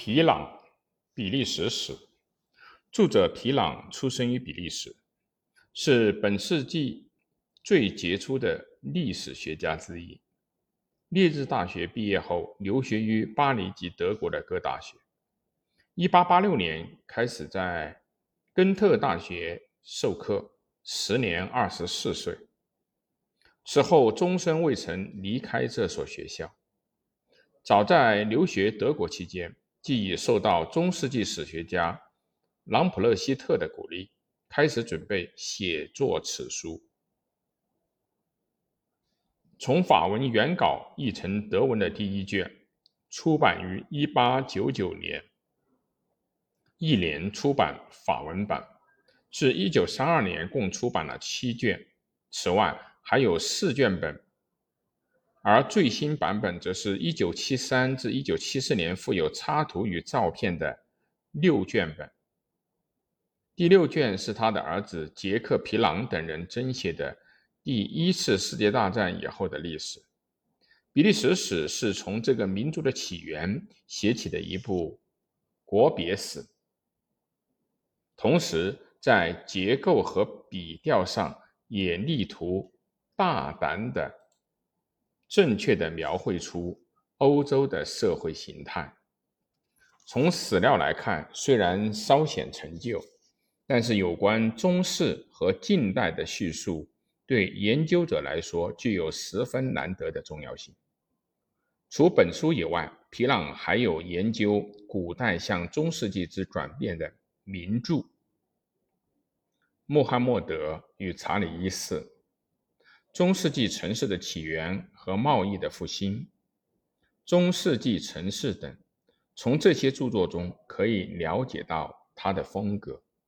皮朗，比利时史。作者皮朗出生于比利时，是本世纪最杰出的历史学家之一。列治大学毕业后，留学于巴黎及德国的各大学。1886年开始在根特大学授课，时年24岁。此后终身未曾离开这所学校。早在留学德国期间，即已受到中世纪史学家朗普勒希特的鼓励，开始准备写作此书。从法文原稿译成德文的第一卷，出版于1899年，一年出版法文版，至1932年共出版了七卷。此外，还有四卷本。而最新版本则是一九七三至一九七四年附有插图与照片的六卷本。第六卷是他的儿子杰克·皮朗等人撰写的第一次世界大战以后的历史。比利时史是从这个民族的起源写起的一部国别史，同时在结构和笔调上也力图大胆的。正确的描绘出欧洲的社会形态。从史料来看，虽然稍显陈旧，但是有关中世和近代的叙述，对研究者来说具有十分难得的重要性。除本书以外，皮朗还有研究古代向中世纪之转变的名著《穆罕默德与查理一世》。中世纪城市的起源和贸易的复兴，中世纪城市等，从这些著作中可以了解到他的风格。